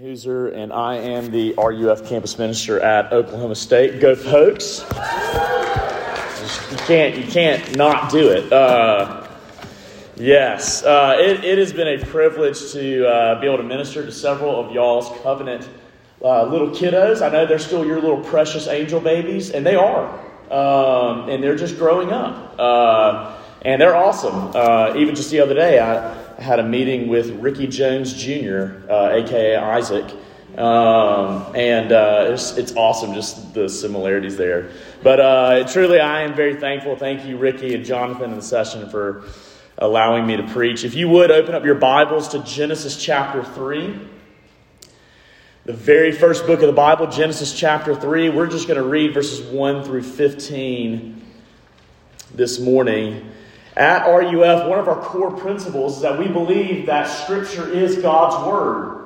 Hooser, and I am the RUF campus minister at Oklahoma State. Go Pokes! You can't, you can't not do it. Uh, yes, uh, it, it, has been a privilege to uh, be able to minister to several of y'all's covenant uh, little kiddos. I know they're still your little precious angel babies, and they are, um, and they're just growing up, uh, and they're awesome. Uh, even just the other day, I had a meeting with Ricky Jones Jr., uh, aka Isaac, um, and uh, it's, it's awesome just the similarities there. But uh, truly, I am very thankful. Thank you, Ricky and Jonathan, in the session for allowing me to preach. If you would open up your Bibles to Genesis chapter 3. The very first book of the Bible, Genesis chapter 3. We're just going to read verses 1 through 15 this morning. At RUF, one of our core principles is that we believe that Scripture is God's Word.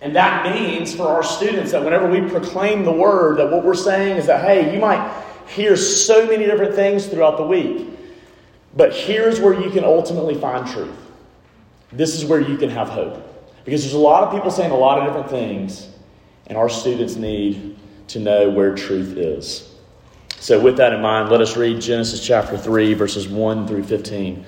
And that means for our students that whenever we proclaim the Word, that what we're saying is that, hey, you might hear so many different things throughout the week, but here's where you can ultimately find truth. This is where you can have hope. Because there's a lot of people saying a lot of different things, and our students need to know where truth is. So, with that in mind, let us read Genesis chapter 3, verses 1 through 15.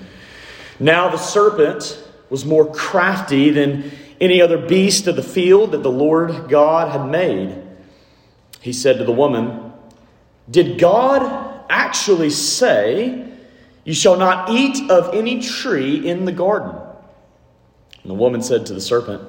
Now the serpent was more crafty than any other beast of the field that the Lord God had made. He said to the woman, Did God actually say, You shall not eat of any tree in the garden? And the woman said to the serpent,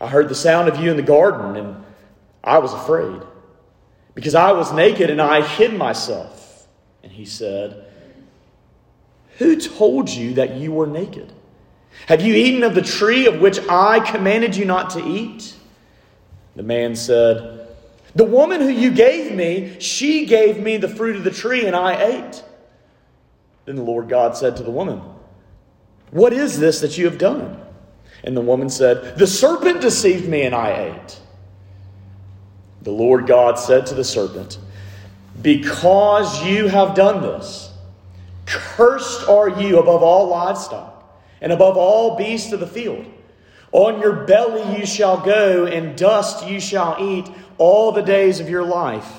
I heard the sound of you in the garden, and I was afraid, because I was naked and I hid myself. And he said, Who told you that you were naked? Have you eaten of the tree of which I commanded you not to eat? The man said, The woman who you gave me, she gave me the fruit of the tree, and I ate. Then the Lord God said to the woman, What is this that you have done? And the woman said, The serpent deceived me and I ate. The Lord God said to the serpent, Because you have done this, cursed are you above all livestock and above all beasts of the field. On your belly you shall go, and dust you shall eat all the days of your life.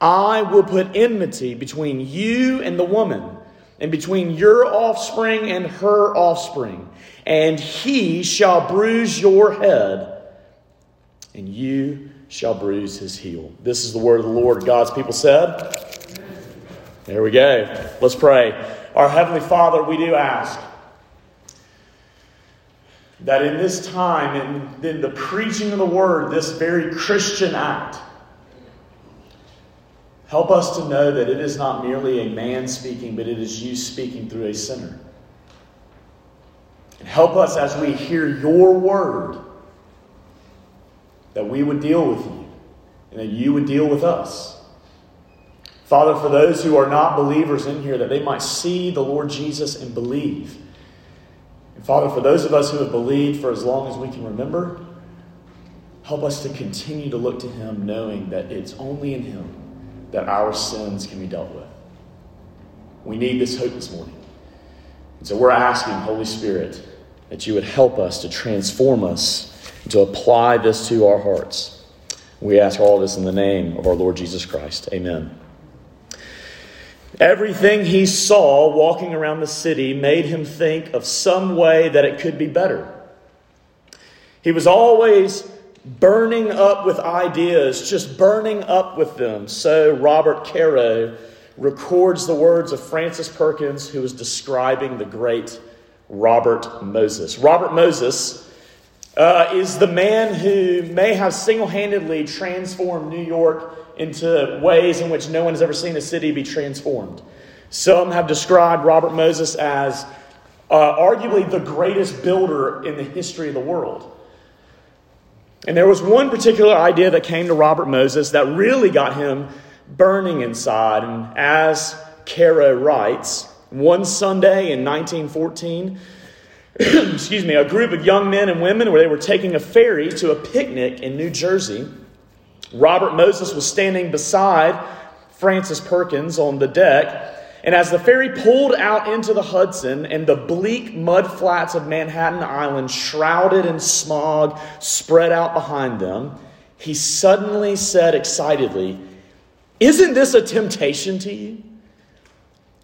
I will put enmity between you and the woman, and between your offspring and her offspring and he shall bruise your head, and you shall bruise his heel. This is the word of the Lord. God's people said, There we go. Let's pray. Our Heavenly Father, we do ask that in this time, and in, the preaching of the word, this very Christian act, help us to know that it is not merely a man speaking, but it is you speaking through a sinner. And help us as we hear your word that we would deal with you and that you would deal with us. Father, for those who are not believers in here, that they might see the Lord Jesus and believe. And Father, for those of us who have believed for as long as we can remember, help us to continue to look to Him, knowing that it's only in Him that our sins can be dealt with. We need this hope this morning. And so we're asking, Holy Spirit, that you would help us to transform us and to apply this to our hearts. We ask all this in the name of our Lord Jesus Christ. Amen. Everything he saw walking around the city made him think of some way that it could be better. He was always burning up with ideas, just burning up with them. So Robert Caro records the words of Frances Perkins, who was describing the great Robert Moses. Robert Moses uh, is the man who may have single handedly transformed New York into ways in which no one has ever seen a city be transformed. Some have described Robert Moses as uh, arguably the greatest builder in the history of the world. And there was one particular idea that came to Robert Moses that really got him burning inside. And as Caro writes, one Sunday in 1914, excuse me, a group of young men and women where they were taking a ferry to a picnic in New Jersey. Robert Moses was standing beside Frances Perkins on the deck. And as the ferry pulled out into the Hudson and the bleak mud flats of Manhattan Island, shrouded in smog, spread out behind them, he suddenly said excitedly, Isn't this a temptation to you?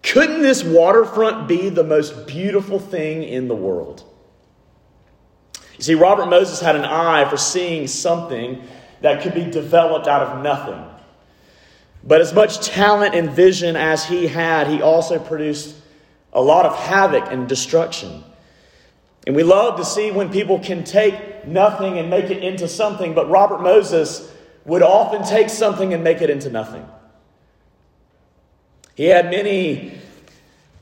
Couldn't this waterfront be the most beautiful thing in the world? You see, Robert Moses had an eye for seeing something that could be developed out of nothing. But as much talent and vision as he had, he also produced a lot of havoc and destruction. And we love to see when people can take nothing and make it into something, but Robert Moses would often take something and make it into nothing. He had many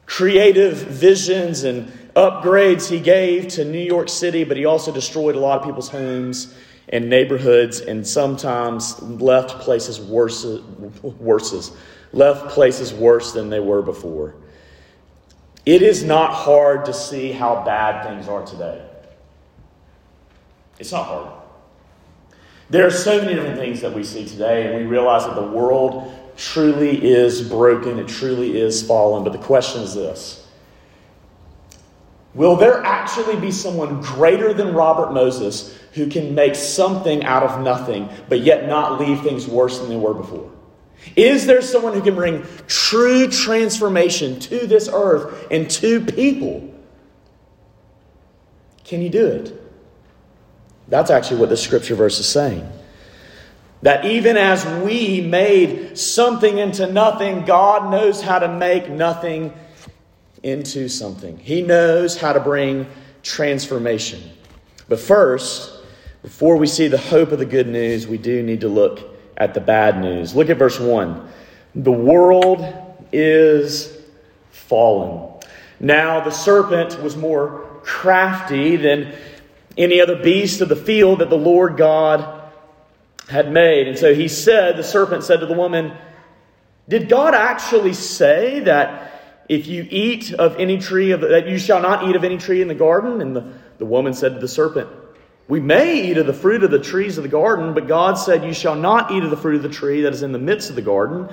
creative visions and upgrades he gave to New York City, but he also destroyed a lot of people's homes and neighborhoods and sometimes left places worse, worse left places worse than they were before. It is not hard to see how bad things are today. It's not hard. There are so many different things that we see today, and we realize that the world truly is broken, it truly is fallen. But the question is this Will there actually be someone greater than Robert Moses who can make something out of nothing, but yet not leave things worse than they were before? Is there someone who can bring true transformation to this earth and to people? Can you do it? That's actually what the scripture verse is saying. That even as we made something into nothing, God knows how to make nothing into something. He knows how to bring transformation. But first, before we see the hope of the good news, we do need to look at the bad news. Look at verse 1. The world is fallen. Now, the serpent was more crafty than any other beast of the field that the Lord God had made. And so he said, the serpent said to the woman, Did God actually say that if you eat of any tree, of, that you shall not eat of any tree in the garden? And the, the woman said to the serpent, We may eat of the fruit of the trees of the garden, but God said, You shall not eat of the fruit of the tree that is in the midst of the garden,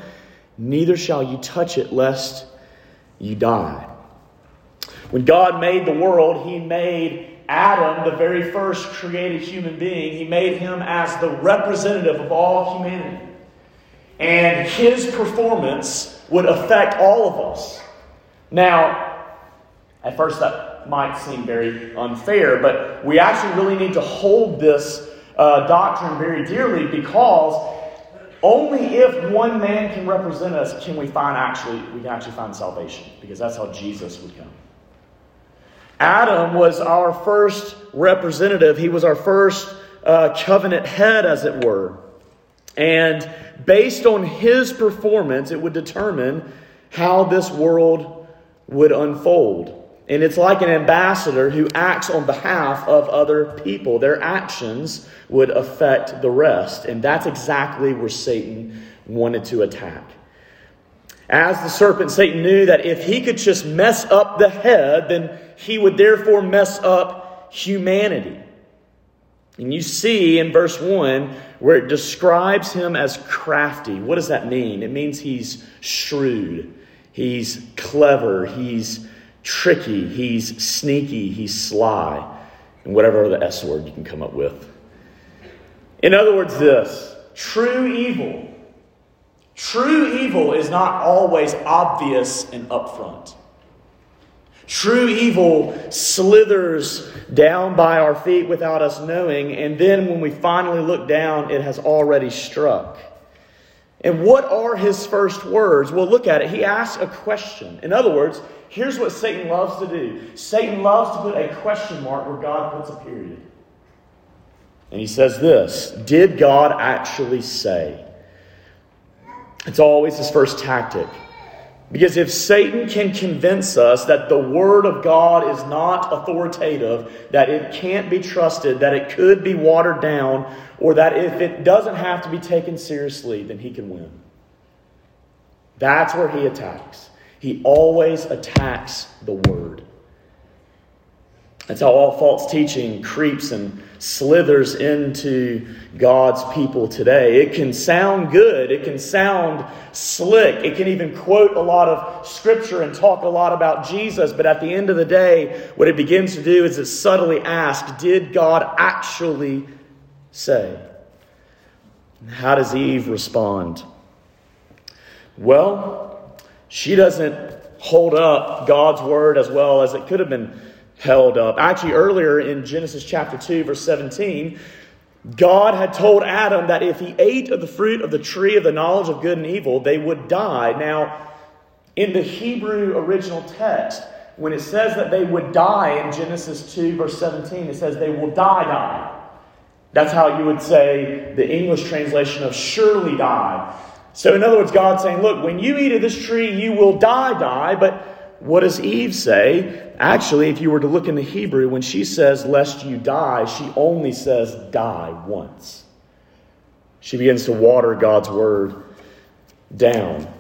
neither shall you touch it, lest you die. When God made the world, He made Adam, the very first created human being, He made him as the representative of all humanity. And his performance would affect all of us. Now, at first that might seem very unfair, but we actually really need to hold this uh, doctrine very dearly because only if one man can represent us can we find actually we can actually find salvation because that's how Jesus would come. Adam was our first representative. He was our first uh, covenant head, as it were. And based on his performance, it would determine how this world would unfold. And it's like an ambassador who acts on behalf of other people. Their actions would affect the rest. And that's exactly where Satan wanted to attack. As the serpent, Satan knew that if he could just mess up the head, then he would therefore mess up humanity. And you see in verse 1 where it describes him as crafty. What does that mean? It means he's shrewd. He's clever. He's tricky, he's sneaky, he's sly, and whatever other S word you can come up with. In other words, this true evil. True evil is not always obvious and upfront. True evil slithers down by our feet without us knowing, and then when we finally look down, it has already struck. And what are his first words? Well, look at it. He asks a question. In other words, here's what Satan loves to do Satan loves to put a question mark where God puts a period. And he says this Did God actually say? It's always his first tactic. Because if Satan can convince us that the Word of God is not authoritative, that it can't be trusted, that it could be watered down, or that if it doesn't have to be taken seriously, then he can win. That's where he attacks. He always attacks the Word. That's how all false teaching creeps and slithers into God's people today. It can sound good, it can sound slick, it can even quote a lot of scripture and talk a lot about Jesus, but at the end of the day, what it begins to do is it subtly asks, Did God actually say? How does Eve respond? Well, she doesn't hold up God's word as well as it could have been held up. Actually, earlier in Genesis chapter 2, verse 17, God had told Adam that if he ate of the fruit of the tree of the knowledge of good and evil, they would die. Now, in the Hebrew original text, when it says that they would die in Genesis 2, verse 17, it says they will die, die. That's how you would say the English translation of surely die. So, in other words, God's saying, look, when you eat of this tree, you will die, die. But what does Eve say? Actually, if you were to look in the Hebrew, when she says, lest you die, she only says die once. She begins to water God's word down.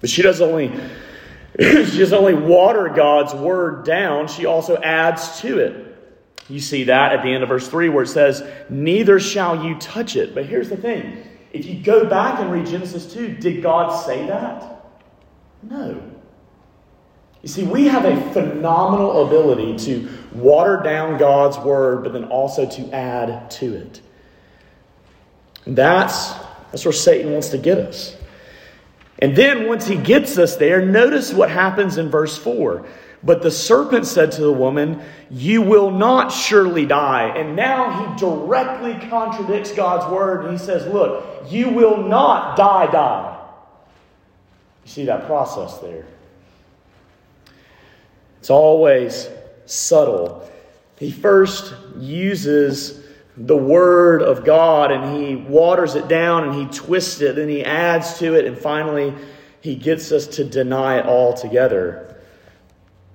But she doesn't only she doesn't only water God's word down, she also adds to it. You see that at the end of verse 3 where it says, Neither shall you touch it. But here's the thing if you go back and read Genesis 2, did God say that? No. You see, we have a phenomenal ability to water down God's word, but then also to add to it. And that's, that's where Satan wants to get us. And then once he gets us there, notice what happens in verse 4. But the serpent said to the woman, You will not surely die. And now he directly contradicts God's word and he says, Look, you will not die, die. You see that process there. It's always subtle. He first uses the Word of God and he waters it down and he twists it, and he adds to it, and finally he gets us to deny it altogether.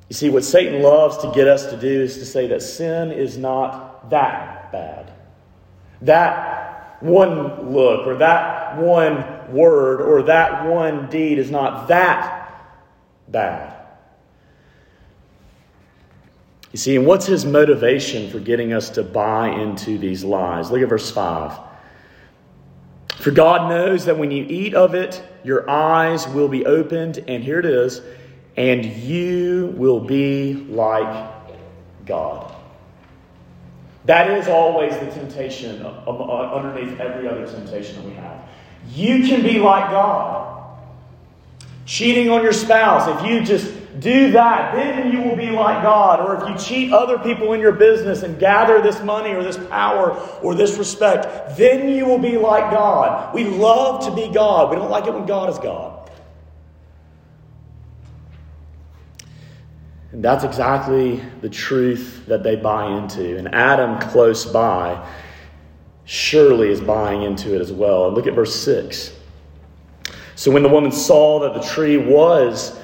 You see, what Satan loves to get us to do is to say that sin is not that bad. That one look or that one word or that one deed is not that bad. You see, and what's his motivation for getting us to buy into these lies? Look at verse 5. For God knows that when you eat of it, your eyes will be opened, and here it is, and you will be like God. That is always the temptation um, um, uh, underneath every other temptation that we have. You can be like God. Cheating on your spouse, if you just do that, then you will be like God. Or if you cheat other people in your business and gather this money or this power or this respect, then you will be like God. We love to be God. We don't like it when God is God. And that's exactly the truth that they buy into. And Adam, close by, surely is buying into it as well. And look at verse 6. So when the woman saw that the tree was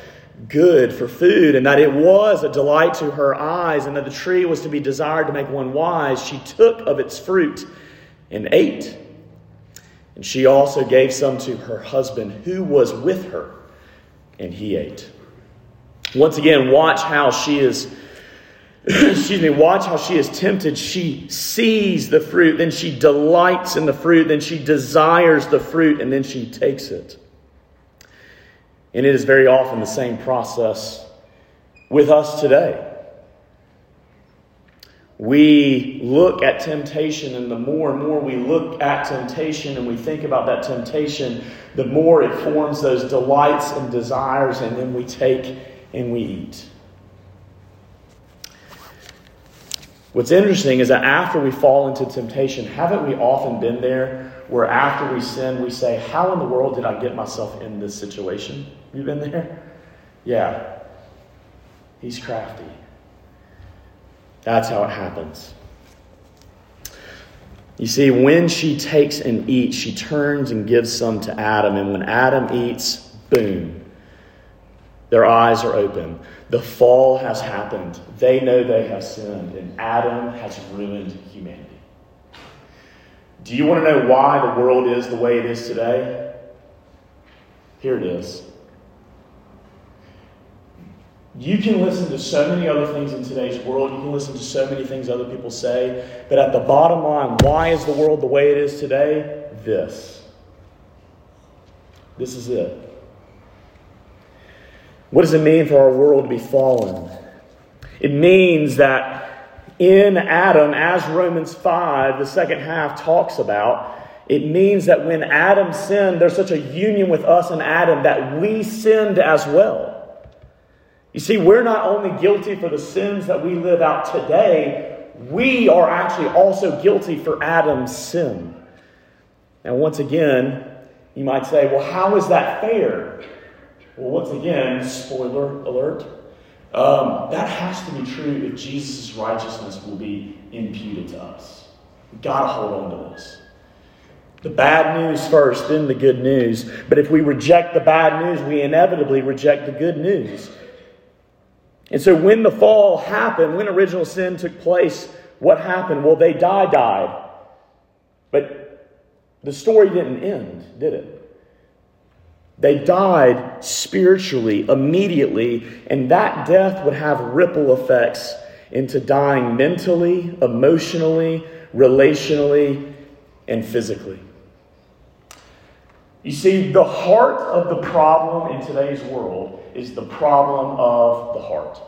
good for food, and that it was a delight to her eyes, and that the tree was to be desired to make one wise, she took of its fruit and ate. And she also gave some to her husband who was with her, and he ate. Once again, watch how she is. excuse me, watch how she is tempted. She sees the fruit, then she delights in the fruit, then she desires the fruit, and then she takes it. And it is very often the same process with us today. We look at temptation, and the more and more we look at temptation and we think about that temptation, the more it forms those delights and desires, and then we take and we eat. What's interesting is that after we fall into temptation, haven't we often been there where after we sin, we say, How in the world did I get myself in this situation? You been there? Yeah. He's crafty. That's how it happens. You see, when she takes and eats, she turns and gives some to Adam. And when Adam eats, boom, their eyes are open. The fall has happened. They know they have sinned, and Adam has ruined humanity. Do you want to know why the world is the way it is today? Here it is. You can listen to so many other things in today's world. You can listen to so many things other people say. But at the bottom line, why is the world the way it is today? This. This is it. What does it mean for our world to be fallen? It means that in Adam, as Romans 5, the second half talks about, it means that when Adam sinned, there's such a union with us and Adam that we sinned as well. You see, we're not only guilty for the sins that we live out today, we are actually also guilty for Adam's sin. And once again, you might say, well, how is that fair? Well, once again, spoiler alert, um, that has to be true if Jesus' righteousness will be imputed to us. We've got to hold on to this. The bad news first, then the good news. But if we reject the bad news, we inevitably reject the good news. And so when the fall happened, when original sin took place, what happened? Well, they die, died. But the story didn't end, did it? They died spiritually immediately, and that death would have ripple effects into dying mentally, emotionally, relationally, and physically. You see, the heart of the problem in today's world is the problem of the heart.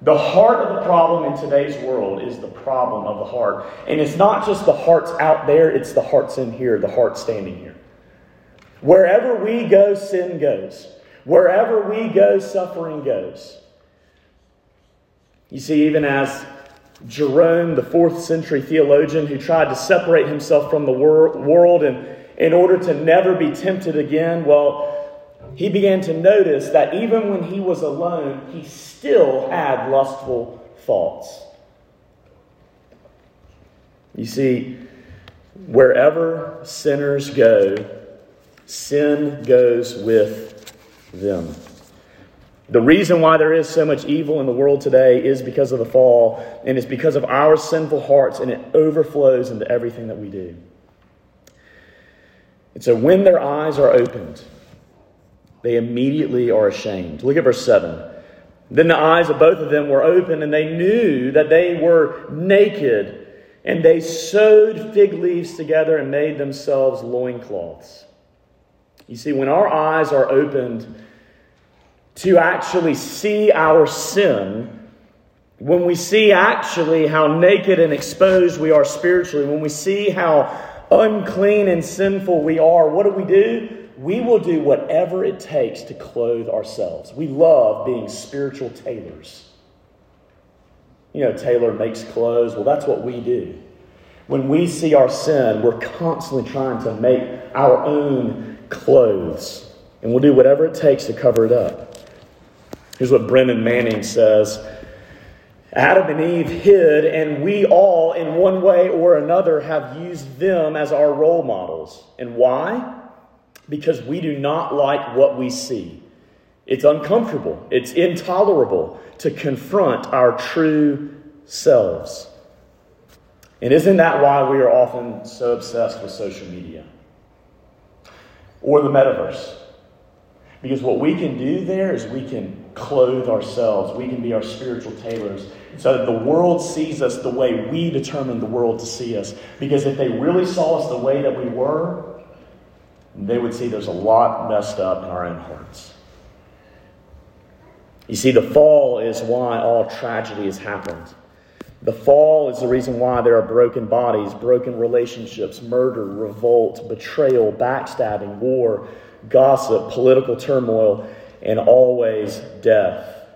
The heart of the problem in today's world is the problem of the heart. And it's not just the hearts out there, it's the hearts in here, the heart standing here. Wherever we go, sin goes. Wherever we go, suffering goes. You see, even as Jerome, the fourth century theologian who tried to separate himself from the wor- world and in order to never be tempted again, well, he began to notice that even when he was alone, he still had lustful thoughts. You see, wherever sinners go, Sin goes with them. The reason why there is so much evil in the world today is because of the fall, and it's because of our sinful hearts, and it overflows into everything that we do. And so when their eyes are opened, they immediately are ashamed. Look at verse 7. Then the eyes of both of them were open, and they knew that they were naked, and they sewed fig leaves together and made themselves loincloths. You see, when our eyes are opened to actually see our sin, when we see actually how naked and exposed we are spiritually, when we see how unclean and sinful we are, what do we do? We will do whatever it takes to clothe ourselves. We love being spiritual tailors. You know, tailor makes clothes. Well, that's what we do. When we see our sin, we're constantly trying to make our own clothes, and we'll do whatever it takes to cover it up. Here's what Brennan Manning says Adam and Eve hid, and we all, in one way or another, have used them as our role models. And why? Because we do not like what we see. It's uncomfortable, it's intolerable to confront our true selves. And isn't that why we are often so obsessed with social media? or the metaverse. Because what we can do there is we can clothe ourselves, we can be our spiritual tailors, so that the world sees us the way we determine the world to see us. Because if they really saw us the way that we were, they would see there's a lot messed up in our own hearts. You see, the fall is why all tragedy has happened. The fall is the reason why there are broken bodies, broken relationships, murder, revolt, betrayal, backstabbing, war, gossip, political turmoil, and always death.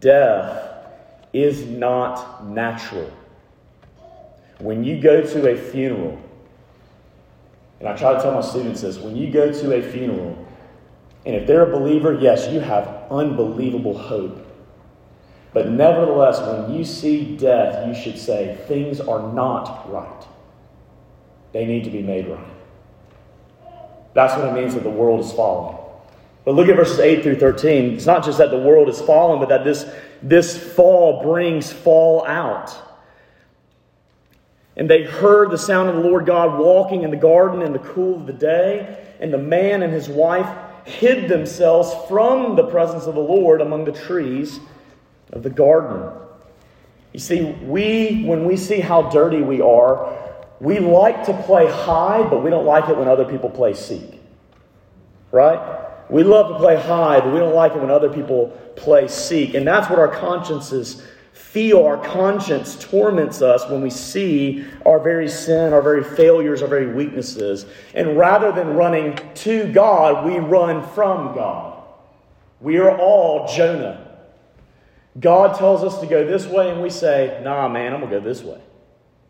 Death is not natural. When you go to a funeral, and I try to tell my students this when you go to a funeral, and if they're a believer, yes, you have unbelievable hope. But nevertheless, when you see death, you should say, things are not right. They need to be made right. That's what it means that the world is falling. But look at verses 8 through 13. It's not just that the world is fallen, but that this, this fall brings fall out. And they heard the sound of the Lord God walking in the garden in the cool of the day, and the man and his wife hid themselves from the presence of the Lord among the trees of the garden. You see, we, when we see how dirty we are, we like to play hide, but we don't like it when other people play seek. Right? We love to play hide, but we don't like it when other people play seek. And that's what our consciences feel. Our conscience torments us when we see our very sin, our very failures, our very weaknesses. And rather than running to God, we run from God. We are all Jonah. God tells us to go this way, and we say, nah, man, I'm going to go this way.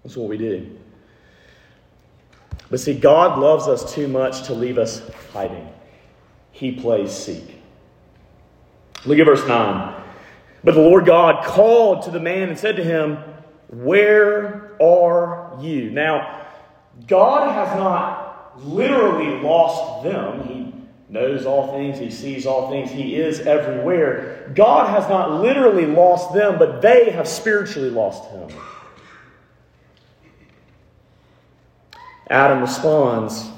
That's what we do. But see, God loves us too much to leave us hiding. He plays seek. Look at verse 9. But the Lord God called to the man and said to him, Where are you? Now, God has not literally lost them. He knows all things, He sees all things, He is everywhere. God has not literally lost them, but they have spiritually lost Him. Adam responds,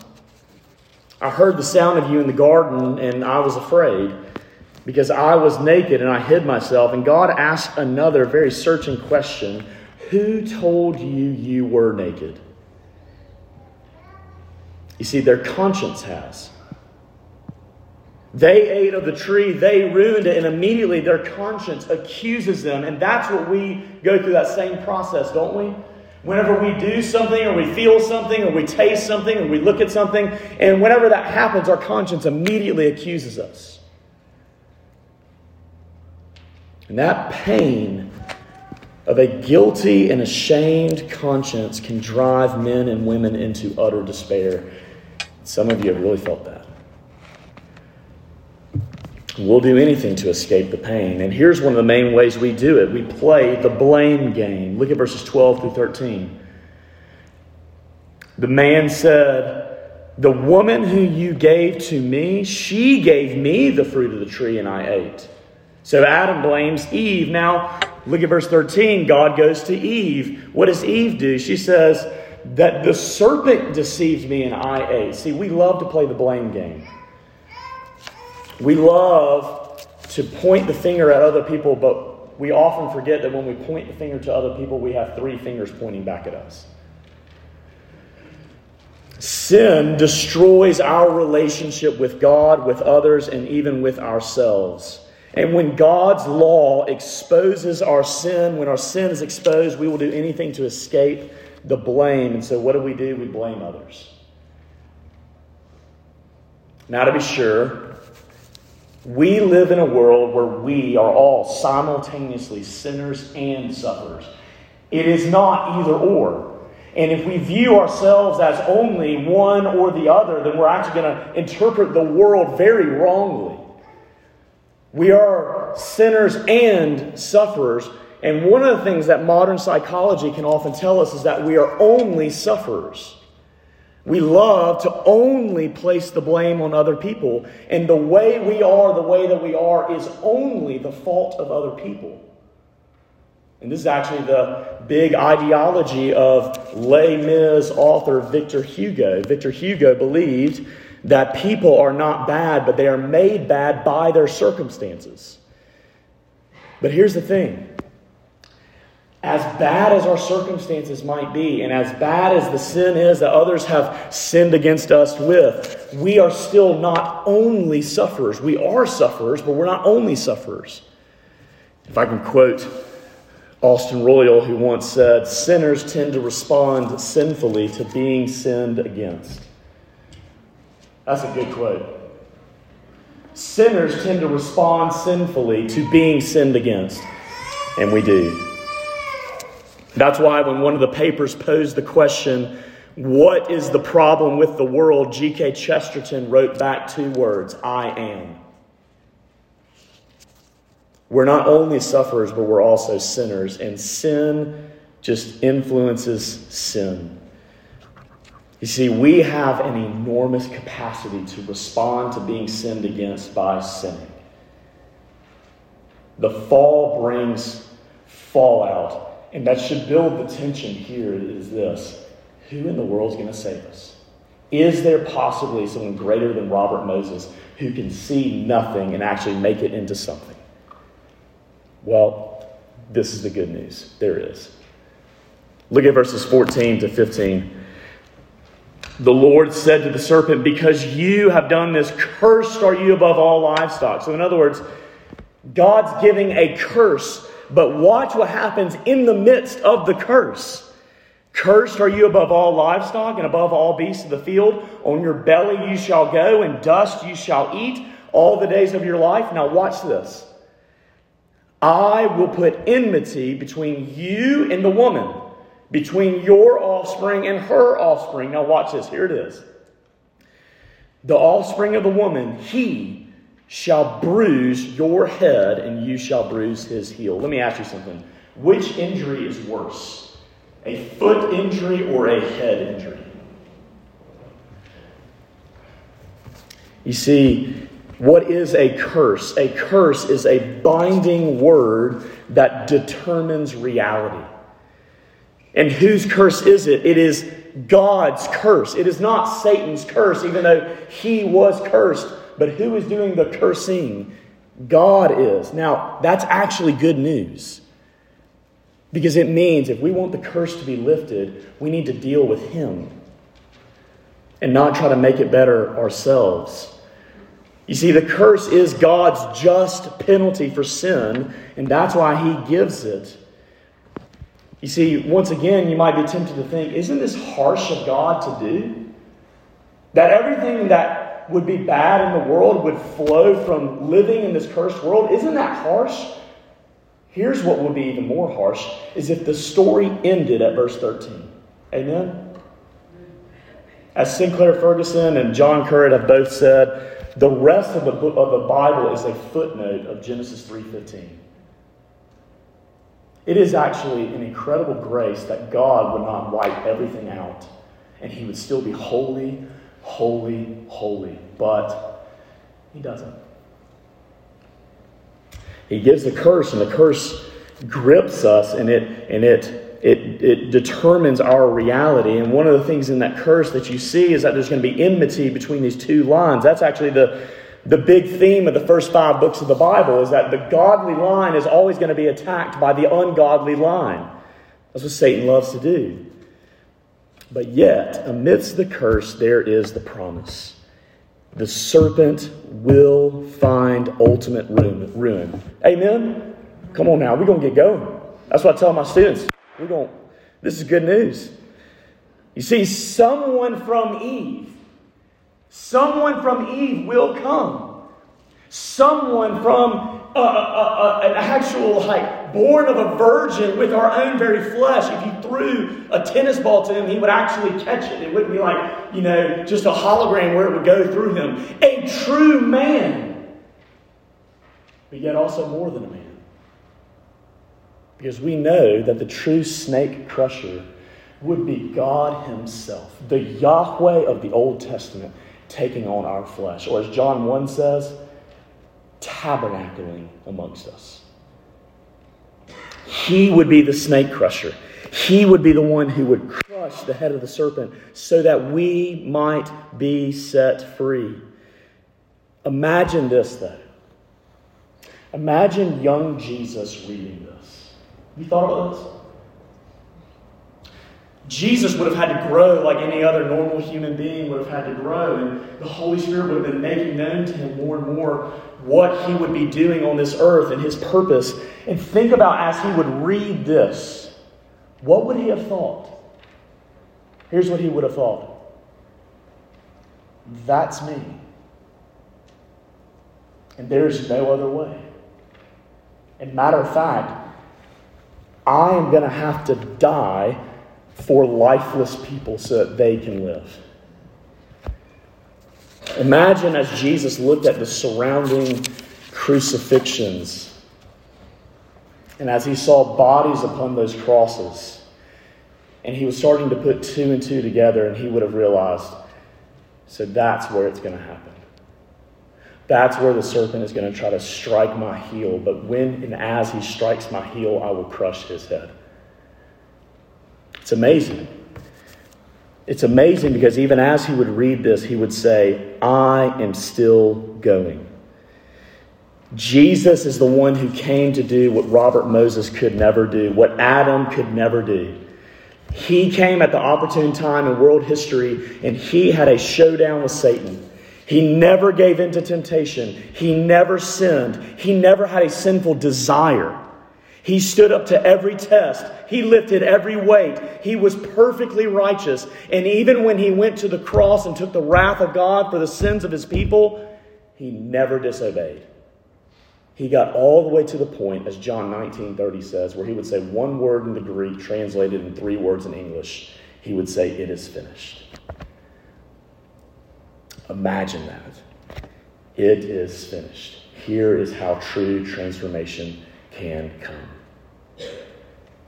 I heard the sound of you in the garden and I was afraid because I was naked and I hid myself. And God asked another very searching question Who told you you were naked? You see, their conscience has. They ate of the tree, they ruined it, and immediately their conscience accuses them. And that's what we go through that same process, don't we? Whenever we do something, or we feel something, or we taste something, or we look at something, and whenever that happens, our conscience immediately accuses us. And that pain of a guilty and ashamed conscience can drive men and women into utter despair. Some of you have really felt that. We'll do anything to escape the pain. And here's one of the main ways we do it we play the blame game. Look at verses 12 through 13. The man said, The woman who you gave to me, she gave me the fruit of the tree, and I ate. So Adam blames Eve. Now, look at verse 13. God goes to Eve. What does Eve do? She says, That the serpent deceived me, and I ate. See, we love to play the blame game. We love to point the finger at other people, but we often forget that when we point the finger to other people, we have three fingers pointing back at us. Sin destroys our relationship with God, with others, and even with ourselves. And when God's law exposes our sin, when our sin is exposed, we will do anything to escape the blame. And so, what do we do? We blame others. Now, to be sure, we live in a world where we are all simultaneously sinners and sufferers. It is not either or. And if we view ourselves as only one or the other, then we're actually going to interpret the world very wrongly. We are sinners and sufferers. And one of the things that modern psychology can often tell us is that we are only sufferers. We love to only place the blame on other people. And the way we are the way that we are is only the fault of other people. And this is actually the big ideology of Les Mis author Victor Hugo. Victor Hugo believed that people are not bad, but they are made bad by their circumstances. But here's the thing as bad as our circumstances might be, and as bad as the sin is that others have sinned against us with, we are still not only sufferers. We are sufferers, but we're not only sufferers. If I can quote Austin Royal, who once said, Sinners tend to respond sinfully to being sinned against. That's a good quote. Sinners tend to respond sinfully to being sinned against, and we do. That's why when one of the papers posed the question, What is the problem with the world? G.K. Chesterton wrote back two words I am. We're not only sufferers, but we're also sinners, and sin just influences sin. You see, we have an enormous capacity to respond to being sinned against by sinning. The fall brings fallout, and that should build the tension here is this who in the world is going to save us? Is there possibly someone greater than Robert Moses who can see nothing and actually make it into something? Well, this is the good news. There is. Look at verses 14 to 15. The Lord said to the serpent, Because you have done this, cursed are you above all livestock. So, in other words, God's giving a curse, but watch what happens in the midst of the curse. Cursed are you above all livestock and above all beasts of the field. On your belly you shall go, and dust you shall eat all the days of your life. Now, watch this. I will put enmity between you and the woman, between your offspring and her offspring. Now, watch this. Here it is. The offspring of the woman, he shall bruise your head, and you shall bruise his heel. Let me ask you something. Which injury is worse, a foot injury or a head injury? You see, what is a curse? A curse is a binding word that determines reality. And whose curse is it? It is God's curse. It is not Satan's curse, even though he was cursed. But who is doing the cursing? God is. Now, that's actually good news. Because it means if we want the curse to be lifted, we need to deal with him and not try to make it better ourselves. You see, the curse is God's just penalty for sin, and that's why He gives it. You see, once again, you might be tempted to think, isn't this harsh of God to do? That everything that would be bad in the world would flow from living in this cursed world? Isn't that harsh? Here's what would be even more harsh is if the story ended at verse 13. Amen? As Sinclair Ferguson and John Currid have both said, the rest of the, book, of the Bible is a footnote of Genesis 3.15. It is actually an incredible grace that God would not wipe everything out and he would still be holy, holy, holy. But he doesn't. He gives the curse, and the curse grips us, and it and it it, it determines our reality. And one of the things in that curse that you see is that there's going to be enmity between these two lines. That's actually the, the big theme of the first five books of the Bible is that the godly line is always going to be attacked by the ungodly line. That's what Satan loves to do. But yet, amidst the curse, there is the promise. The serpent will find ultimate ruin. Amen? Come on now, we're going to get going. That's what I tell my students. We're going, this is good news. You see, someone from Eve, someone from Eve will come. Someone from a, a, a, an actual, like, born of a virgin with our own very flesh. If you threw a tennis ball to him, he would actually catch it. It wouldn't be like, you know, just a hologram where it would go through him. A true man, but yet also more than a man. Because we know that the true snake crusher would be God Himself, the Yahweh of the Old Testament, taking on our flesh. Or as John 1 says, tabernacling amongst us. He would be the snake crusher. He would be the one who would crush the head of the serpent so that we might be set free. Imagine this, though. Imagine young Jesus reading this. You thought about this? Jesus would have had to grow like any other normal human being would have had to grow. And the Holy Spirit would have been making known to him more and more what he would be doing on this earth and his purpose. And think about as he would read this, what would he have thought? Here's what he would have thought That's me. And there's no other way. And matter of fact, I am going to have to die for lifeless people so that they can live. Imagine as Jesus looked at the surrounding crucifixions and as he saw bodies upon those crosses, and he was starting to put two and two together, and he would have realized so that's where it's going to happen. That's where the serpent is going to try to strike my heel, but when and as he strikes my heel, I will crush his head. It's amazing. It's amazing because even as he would read this, he would say, I am still going. Jesus is the one who came to do what Robert Moses could never do, what Adam could never do. He came at the opportune time in world history and he had a showdown with Satan. He never gave in to temptation. He never sinned. He never had a sinful desire. He stood up to every test. He lifted every weight. He was perfectly righteous. And even when he went to the cross and took the wrath of God for the sins of his people, he never disobeyed. He got all the way to the point, as John 19 30 says, where he would say one word in the Greek translated in three words in English. He would say, It is finished. Imagine that. It is finished. Here is how true transformation can come.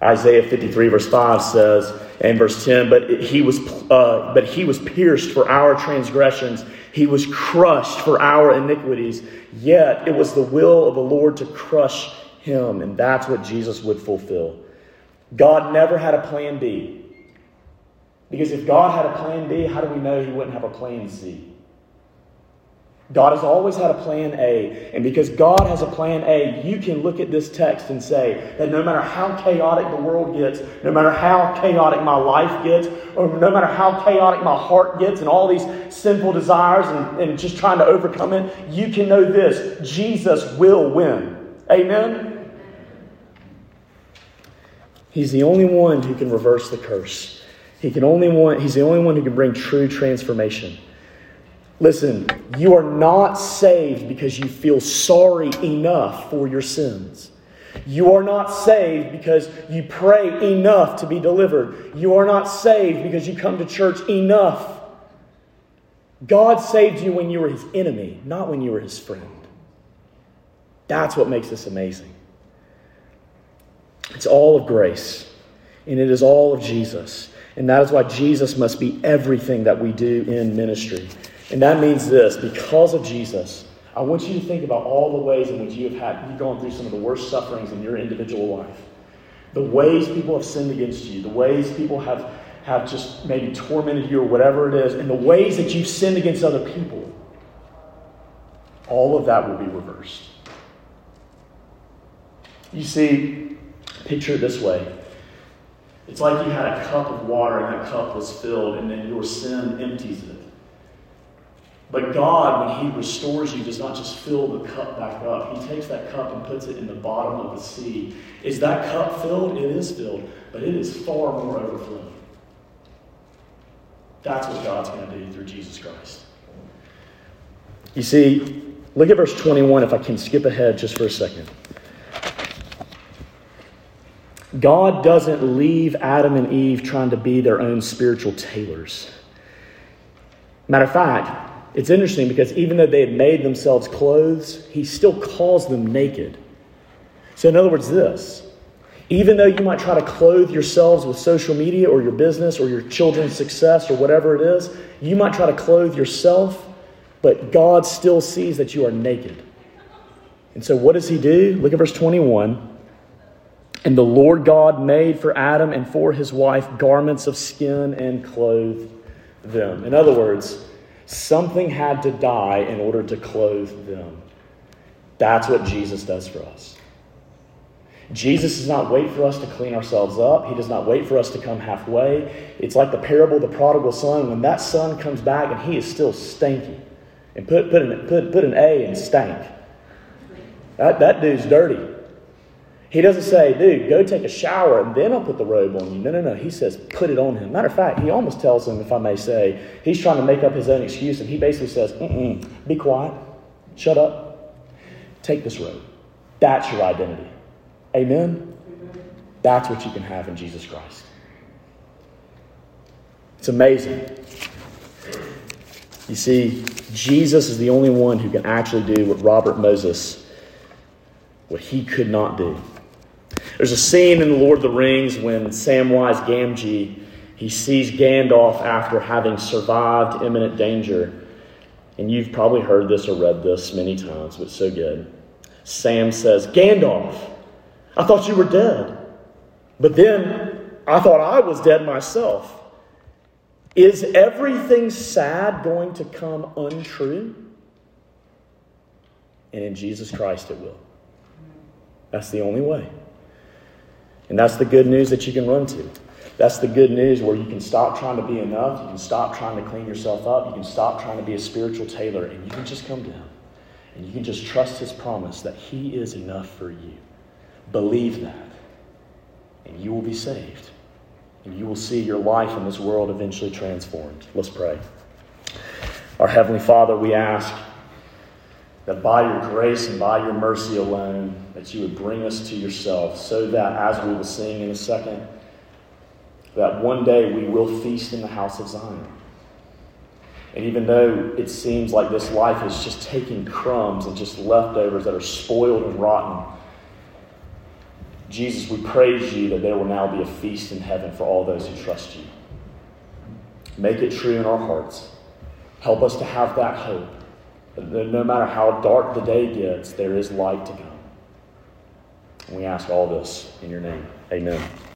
Isaiah 53 verse 5 says, and verse 10, but he was, uh, but he was pierced for our transgressions. He was crushed for our iniquities. Yet it was the will of the Lord to crush him. And that's what Jesus would fulfill. God never had a plan B. Because if God had a plan B, how do we know he wouldn't have a plan C? God has always had a plan A. And because God has a plan A, you can look at this text and say that no matter how chaotic the world gets, no matter how chaotic my life gets, or no matter how chaotic my heart gets and all these sinful desires and, and just trying to overcome it, you can know this Jesus will win. Amen? He's the only one who can reverse the curse. He can only one, he's the only one who can bring true transformation. Listen, you are not saved because you feel sorry enough for your sins. You are not saved because you pray enough to be delivered. You are not saved because you come to church enough. God saved you when you were his enemy, not when you were his friend. That's what makes this amazing. It's all of grace, and it is all of Jesus. And that is why Jesus must be everything that we do in ministry. And that means this because of Jesus, I want you to think about all the ways in which you have had, you've gone through some of the worst sufferings in your individual life. The ways people have sinned against you, the ways people have, have just maybe tormented you or whatever it is, and the ways that you've sinned against other people. All of that will be reversed. You see, picture it this way. It's like you had a cup of water and that cup was filled, and then your sin empties it. But God, when He restores you, does not just fill the cup back up. He takes that cup and puts it in the bottom of the sea. Is that cup filled? It is filled, but it is far more overflowing. That's what God's going to do through Jesus Christ. You see, look at verse 21 if I can skip ahead just for a second. God doesn't leave Adam and Eve trying to be their own spiritual tailors. Matter of fact, it's interesting because even though they had made themselves clothes, he still calls them naked. So, in other words, this even though you might try to clothe yourselves with social media or your business or your children's success or whatever it is, you might try to clothe yourself, but God still sees that you are naked. And so, what does he do? Look at verse 21. And the Lord God made for Adam and for his wife garments of skin and clothed them. In other words, Something had to die in order to clothe them. That's what Jesus does for us. Jesus does not wait for us to clean ourselves up. He does not wait for us to come halfway. It's like the parable of the prodigal son. When that son comes back and he is still stinky, and put, put, an, put, put an A in stank. That, that dude's dirty. He doesn't say, dude, go take a shower and then I'll put the robe on you. No, no, no. He says, put it on him. Matter of fact, he almost tells him, if I may say, he's trying to make up his own excuse and he basically says, Mm-mm, be quiet, shut up, take this robe. That's your identity. Amen? That's what you can have in Jesus Christ. It's amazing. You see, Jesus is the only one who can actually do what Robert Moses, what he could not do. There's a scene in The Lord of the Rings when Samwise Gamgee he sees Gandalf after having survived imminent danger. And you've probably heard this or read this many times, but it's so good. Sam says, Gandalf, I thought you were dead. But then I thought I was dead myself. Is everything sad going to come untrue? And in Jesus Christ it will. That's the only way. And that's the good news that you can run to. That's the good news where you can stop trying to be enough. You can stop trying to clean yourself up. You can stop trying to be a spiritual tailor. And you can just come to Him. And you can just trust His promise that He is enough for you. Believe that. And you will be saved. And you will see your life in this world eventually transformed. Let's pray. Our Heavenly Father, we ask that by your grace and by your mercy alone, that you would bring us to yourself, so that, as we will sing in a second, that one day we will feast in the house of Zion. And even though it seems like this life is just taking crumbs and just leftovers that are spoiled and rotten, Jesus, we praise you that there will now be a feast in heaven for all those who trust you. Make it true in our hearts. Help us to have that hope no matter how dark the day gets, there is light to come. We ask all this in your name. Amen.